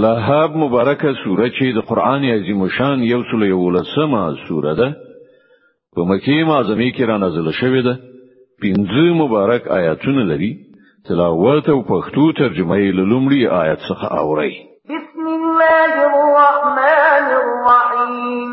لهاب مبارکه سوره چې د قران عظیم شان یو سل یو لسمه سوره ده په مکی معظمه کې را نازله شوې ده پنځه مبارک آیاتونه لري تلاوت او پښتو ترجمه یې لومړی آیت څخه اوري بسم الله الرحمن الرحیم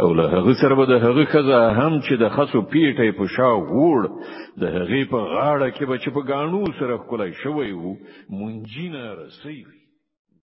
او له هغه سره به د هغه خزه هم چې د خسو پیټه په شا وړ د هغه په غاړه کې به چې په غاڼو سره کولای شوی وو مونږینه رسېږي